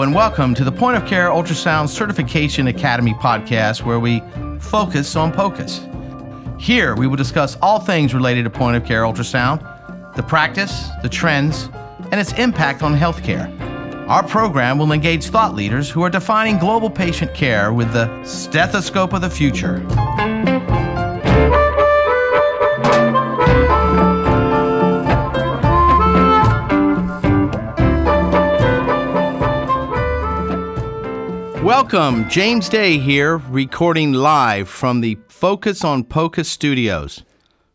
And welcome to the Point of Care Ultrasound Certification Academy podcast, where we focus on POCUS. Here, we will discuss all things related to point of care ultrasound, the practice, the trends, and its impact on healthcare. Our program will engage thought leaders who are defining global patient care with the stethoscope of the future. Welcome, James Day here, recording live from the Focus on POCUS studios.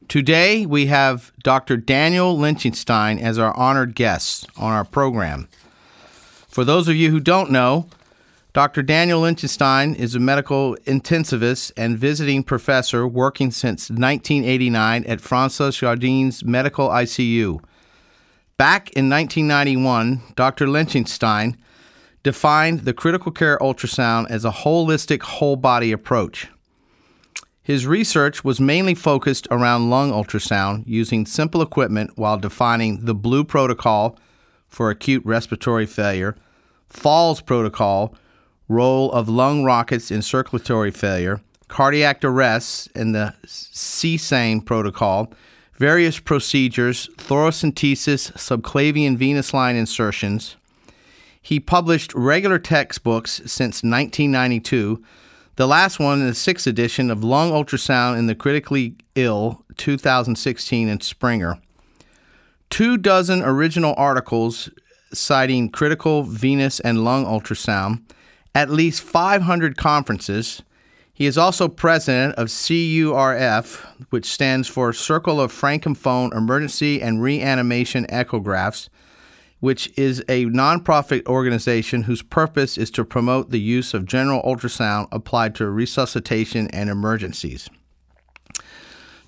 Today we have Dr. Daniel Lichtenstein as our honored guest on our program. For those of you who don't know, Dr. Daniel Lichtenstein is a medical intensivist and visiting professor working since 1989 at François Jardin's Medical ICU. Back in 1991, Dr. Lichtenstein defined the critical care ultrasound as a holistic whole body approach. His research was mainly focused around lung ultrasound using simple equipment while defining the Blue protocol for acute respiratory failure, Falls protocol, role of lung rockets in circulatory failure, cardiac arrest, and the SESAME protocol, various procedures, thoracentesis, subclavian venous line insertions, he published regular textbooks since 1992. The last one is the sixth edition of Lung Ultrasound in the Critically Ill, 2016, in Springer. Two dozen original articles citing critical venous and lung ultrasound, at least 500 conferences. He is also president of CEURF, which stands for Circle of Francophone Emergency and Reanimation Echographs, which is a nonprofit organization whose purpose is to promote the use of general ultrasound applied to resuscitation and emergencies.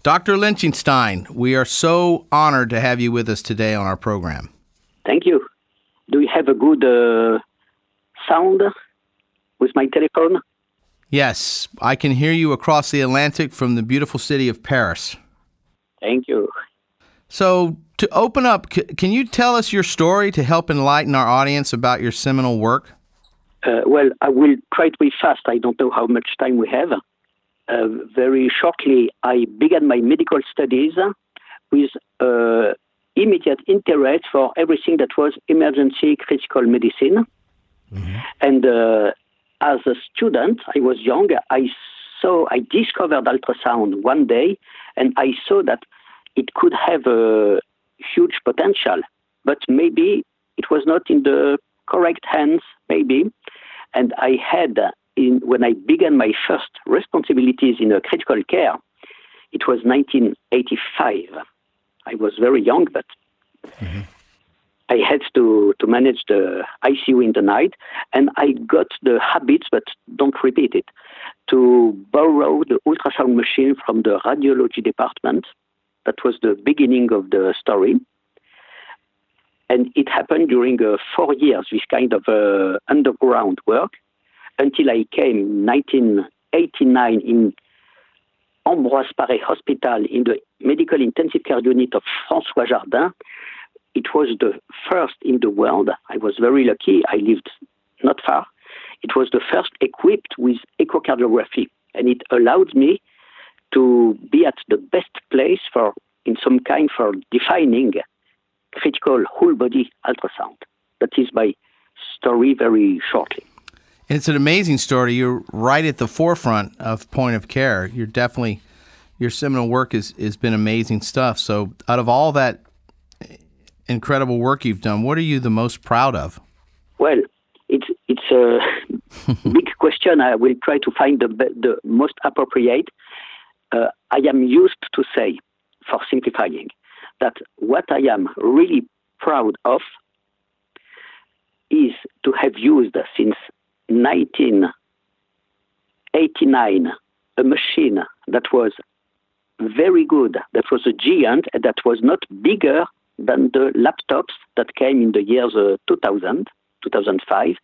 Dr. Lichtenstein, we are so honored to have you with us today on our program. Thank you. Do you have a good uh, sound with my telephone? Yes, I can hear you across the Atlantic from the beautiful city of Paris. Thank you. So, to open up, c- can you tell us your story to help enlighten our audience about your seminal work? Uh, well, I will try to be fast. I don't know how much time we have. Uh, very shortly, I began my medical studies with uh, immediate interest for everything that was emergency critical medicine. Mm-hmm. And uh, as a student, I was young. I saw, I discovered ultrasound one day, and I saw that it could have a huge potential, but maybe it was not in the correct hands, maybe. And I had, in, when I began my first responsibilities in a critical care, it was 1985. I was very young, but mm-hmm. I had to, to manage the ICU in the night, and I got the habits, but don't repeat it, to borrow the ultrasound machine from the radiology department that was the beginning of the story. And it happened during uh, four years, this kind of uh, underground work, until I came 1989 in Ambroise Paré Hospital in the medical intensive care unit of François Jardin. It was the first in the world. I was very lucky. I lived not far. It was the first equipped with echocardiography, and it allowed me to be at the best place for, in some kind, for defining critical whole body ultrasound. That is my story very shortly. It's an amazing story. You're right at the forefront of point of care. You're definitely your seminal work is has been amazing stuff. So, out of all that incredible work you've done, what are you the most proud of? Well, it's it's a big question. I will try to find the the most appropriate uh, I am used to say, for simplifying, that what I am really proud of is to have used since 1989 a machine that was very good, that was a giant, and that was not bigger than the laptops that came in the years uh, 2000, 2005.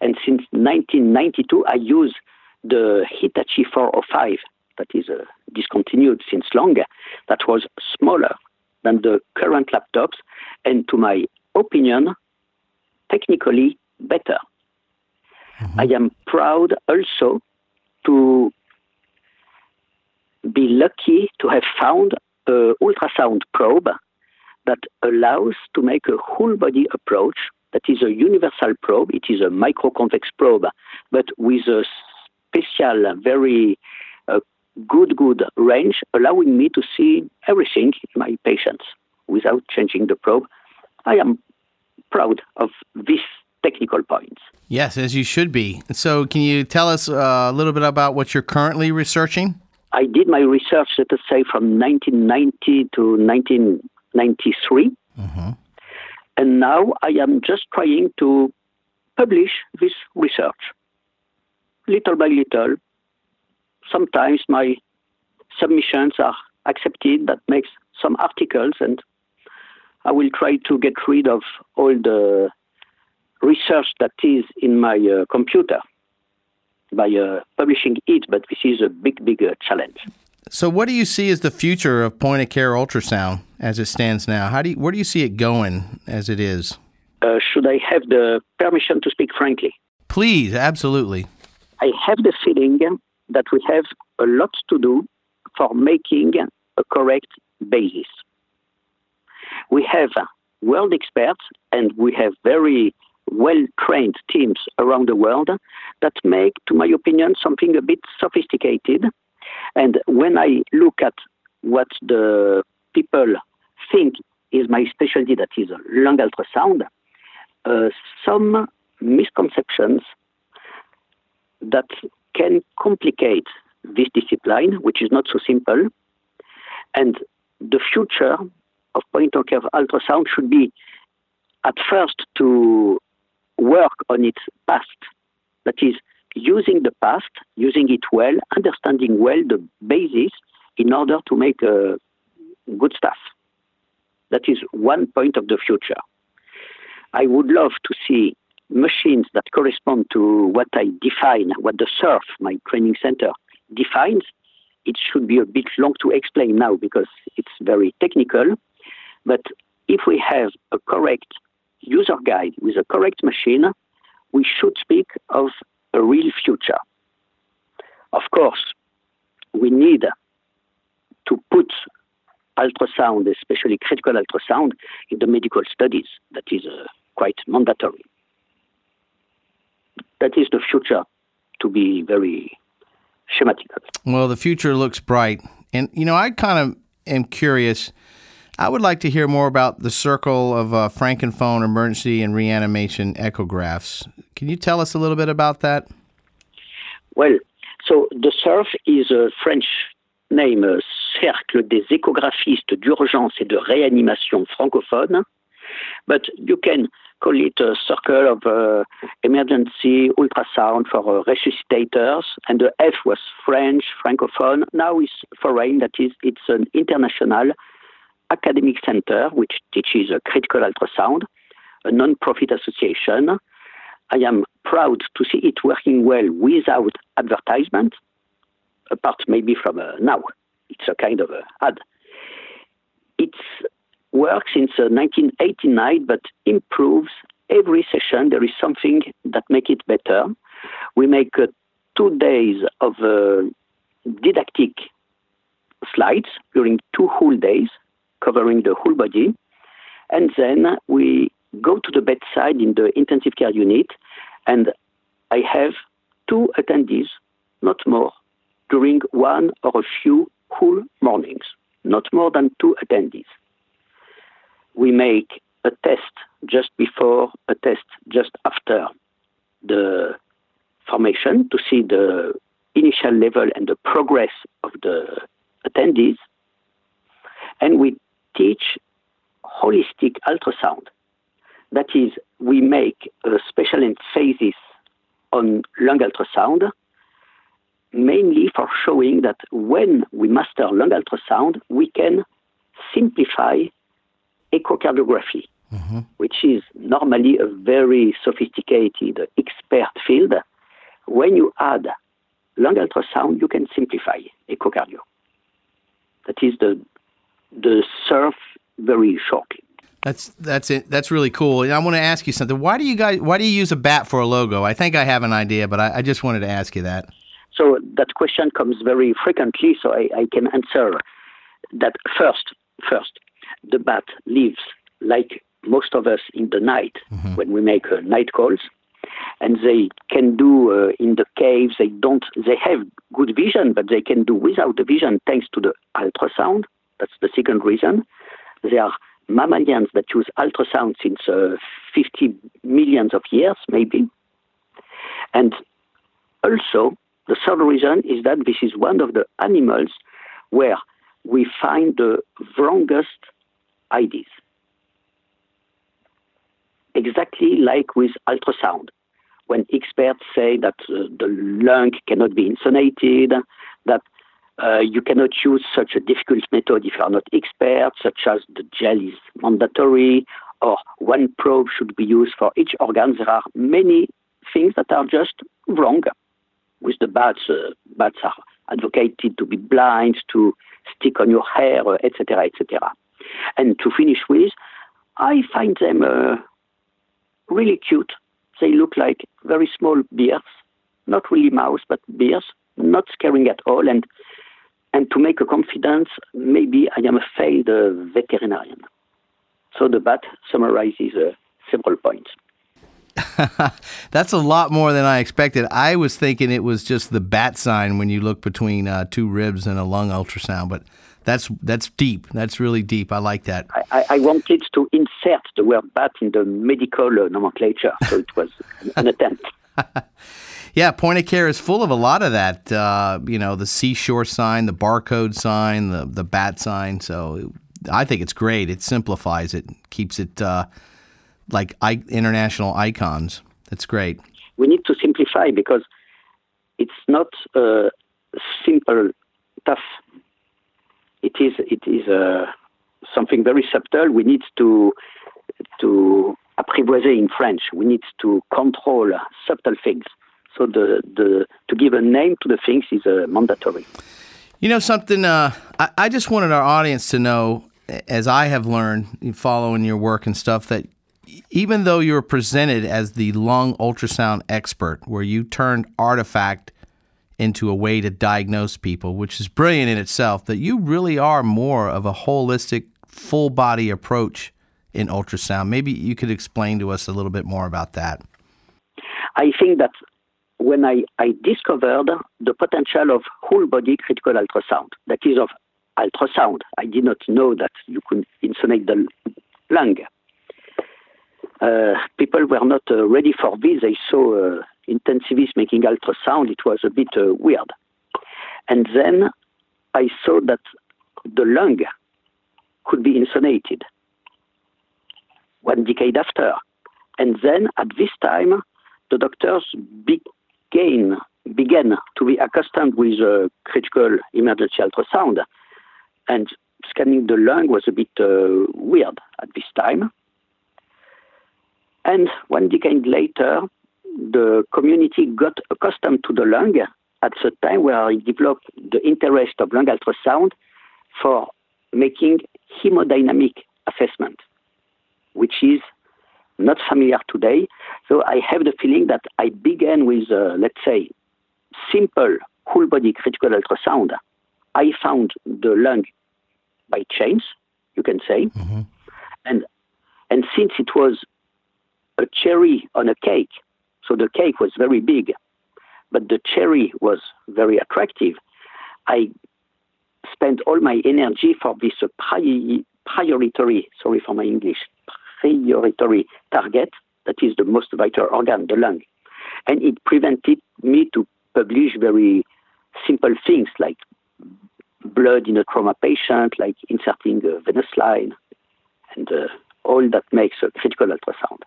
And since 1992, I use the Hitachi 405 that is uh, discontinued since long, that was smaller than the current laptops, and to my opinion, technically better. Mm-hmm. I am proud also to be lucky to have found an ultrasound probe that allows to make a whole body approach that is a universal probe. It is a microconvex probe, but with a special, very good, good range, allowing me to see everything in my patients without changing the probe. I am proud of this technical points. Yes, as you should be. So, can you tell us uh, a little bit about what you're currently researching? I did my research, let us say, from 1990 to 1993. Mm-hmm. And now I am just trying to publish this research little by little. Sometimes my submissions are accepted, that makes some articles, and I will try to get rid of all the research that is in my uh, computer by uh, publishing it, but this is a big, big uh, challenge. So, what do you see as the future of point of care ultrasound as it stands now? How do you, where do you see it going as it is? Uh, should I have the permission to speak frankly? Please, absolutely. I have the feeling that we have a lot to do for making a correct basis. We have world experts and we have very well trained teams around the world that make, to my opinion, something a bit sophisticated. And when I look at what the people think is my specialty, that is lung ultrasound, uh, some misconceptions that can complicate this discipline, which is not so simple. And the future of point of care ultrasound should be at first to work on its past. That is, using the past, using it well, understanding well the basis in order to make uh, good stuff. That is one point of the future. I would love to see machines that correspond to what I define, what the CEURF, my training center, defines. It should be a bit long to explain now because it's very technical. But if we have a correct user guide with a correct machine, we should speak of a real future. Of course, we need to put ultrasound, especially critical ultrasound, in the medical studies. That is uh, quite mandatory. That is the future, to be very schematic. Well, the future looks bright. And, you know, I kind of am curious I would like to hear more about the circle of uh, Francophone emergency and reanimation echographs. Can you tell us a little bit about that? Well, so the CEURF is a French name, uh, Cercle des échographistes d'urgence et de réanimation francophone, but you can call it a circle of uh, emergency ultrasound for uh, resuscitators, and the F was French, francophone. Now it's foreign, that is, it's an international academic center which teaches a critical ultrasound, a non-profit association. I am proud to see it working well without advertisement, apart maybe from a, now. It's a kind of a ad. It's works since uh, 1989, but improves every session. There is something that makes it better. We make uh, two days of uh, didactic slides during two whole days covering the whole body. And then we go to the bedside in the intensive care unit, and I have two attendees, not more, during one or a few whole mornings, not more than two attendees. We make a test just before, a test just after the formation to see the initial level and the progress of the attendees. And we teach holistic ultrasound. That is, we make a special emphasis on lung ultrasound, mainly for showing that when we master lung ultrasound, we can simplify echocardiography, mm-hmm. which is normally a very sophisticated expert field. When you add lung ultrasound, you can simplify echocardio. That is the the CEURF very shortly. That's that's it. That's really cool. And I want to ask you something. Why do you guys? Why do you use a bat for a logo? I think I have an idea, but I, I just wanted to ask you that. So that question comes very frequently. So I, I can answer that first. First, the bat lives like most of us in the night mm-hmm. when we make uh, night calls, and they can do uh, in the caves. They don't. They have good vision, but they can do without the vision thanks to the ultrasound. That's the second reason. They are mammalians that use ultrasound since uh, 50 millions of years, maybe. And also, the third reason is that this is one of the animals where we find the wrongest ideas. Exactly like with ultrasound, when experts say that uh, the lung cannot be insonated, that uh, you cannot use such a difficult method if you are not expert, such as the gel is mandatory, or one probe should be used for each organ. There are many things that are just wrong. With the bats, uh, bats are advocated to be blind, to stick on your hair, etc., etc. And to finish with, I find them uh, really cute. They look like very small bears, not really mouse, but bears, not scaring at all, and and to make a confidence, maybe I am a failed uh, veterinarian. So the bat summarizes uh, several points. That's a lot more than I expected. I was thinking it was just the bat sign when you look between uh, two ribs and a lung ultrasound, but that's that's deep. That's really deep. I like that. I, I wanted to insert the word bat in the medical uh, nomenclature, so it was an attempt. Yeah, point of care is full of a lot of that. Uh, you know, the seashore sign, the barcode sign, the the bat sign. So I think it's great. It simplifies it, keeps it uh, like I- international icons. That's great. We need to simplify because it's not uh, simple tough. It is it is uh, something very subtle. We need to to apprivoiser in French. We need to control subtle things. So the, the to give a name to the things is uh, mandatory. You know something? Uh, I, I just wanted our audience to know, as I have learned following your work and stuff, that even though you're presented as the lung ultrasound expert, where you turned artifact into a way to diagnose people, which is brilliant in itself, that you really are more of a holistic, full body approach in ultrasound. Maybe you could explain to us a little bit more about that. I think that when I, I discovered the potential of whole body critical ultrasound, that is of ultrasound. I did not know that you could insonate the lung. Uh, people were not uh, ready for this. They saw uh, intensivists making ultrasound. It was a bit uh, weird. And then I saw that the lung could be insonated one decade after. And then at this time, the doctors be- again began to be accustomed with critical emergency ultrasound, and scanning the lung was a bit uh, weird at this time. And one decade later, the community got accustomed to the lung at the time where I developed the interest of lung ultrasound for making hemodynamic assessment, which is not familiar today. So I have the feeling that I began with, uh, let's say, simple whole body critical ultrasound. I found the lung by chance, you can say, mm-hmm. and and since it was a cherry on a cake, so the cake was very big, but the cherry was very attractive. I spent all my energy for this priori, priority, sorry for my English, priority target, that is the most vital organ, the lung. And it prevented me to publish very simple things like blood in a trauma patient, like inserting a venous line, and uh, all that makes a critical ultrasound.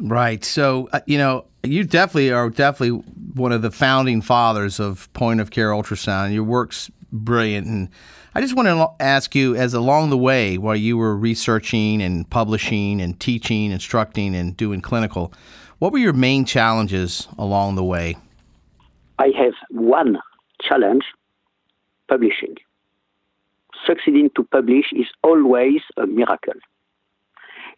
Right. So, uh, you know, you definitely are definitely one of the founding fathers of point of care ultrasound. Your work's brilliant. And I just want to ask you, as along the way, while you were researching and publishing and teaching, instructing, and doing clinical, what were your main challenges along the way? I have one challenge publishing. Succeeding to publish is always a miracle.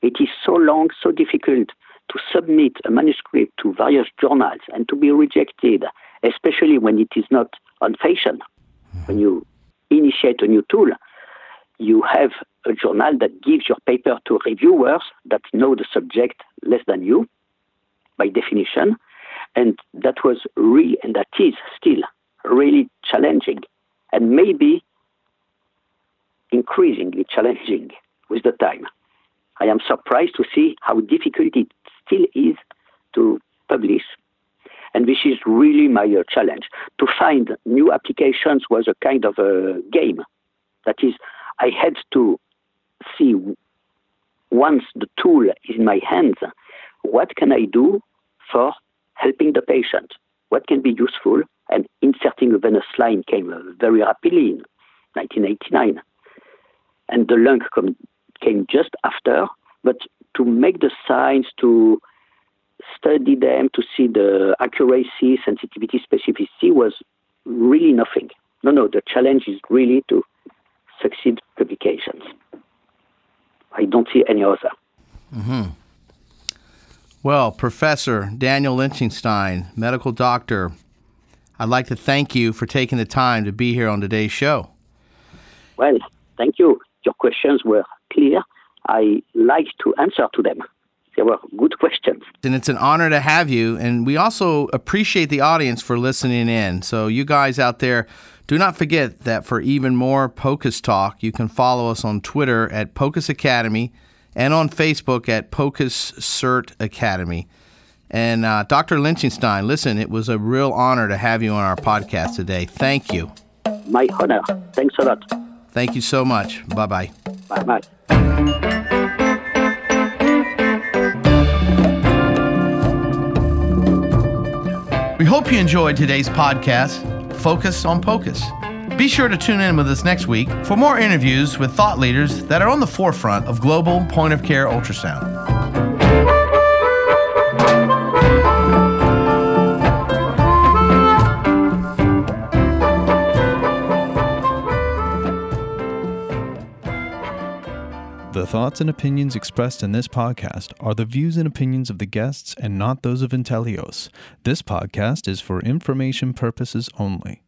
It is so long, so difficult to submit a manuscript to various journals and to be rejected, especially when it is not on fashion. When you initiate a new tool, you have a journal that gives your paper to reviewers that know the subject less than you, by definition. And that was really, and that is still really challenging, and maybe increasingly challenging with the time. I am surprised to see how difficult it still is to publish. And this is really my uh, challenge. To find new applications was a kind of a game. That is, I had to see once the tool is in my hands, what can I do for helping the patient? What can be useful? And inserting a venous line came uh, very rapidly in 1989. And the lung com- came just after. But to make the signs, to study them, to see the accuracy, sensitivity, specificity was really nothing. No, no, the challenge is really to succeed publications. I don't see any other. Mm-hmm. Well, Professor Daniel Lichtenstein, medical doctor, I'd like to thank you for taking the time to be here on today's show. Well, thank you. Your questions were clear. I like to answer to them. They were good questions. And it's an honor to have you. And we also appreciate the audience for listening in. So, you guys out there, do not forget that for even more POCUS talk, you can follow us on Twitter at POCUS Academy and on Facebook at POCUS Cert Academy. And uh, Dr. Lichtenstein, listen, it was a real honor to have you on our podcast today. Thank you. My honor. Thanks a lot. Thank you so much. Bye bye. Bye bye. We hope you enjoyed today's podcast, Focus on POCUS. Be sure to tune in with us next week for more interviews with thought leaders that are on the forefront of global point of care ultrasound. The thoughts and opinions expressed in this podcast are the views and opinions of the guests and not those of Inteleos. This podcast is for information purposes only.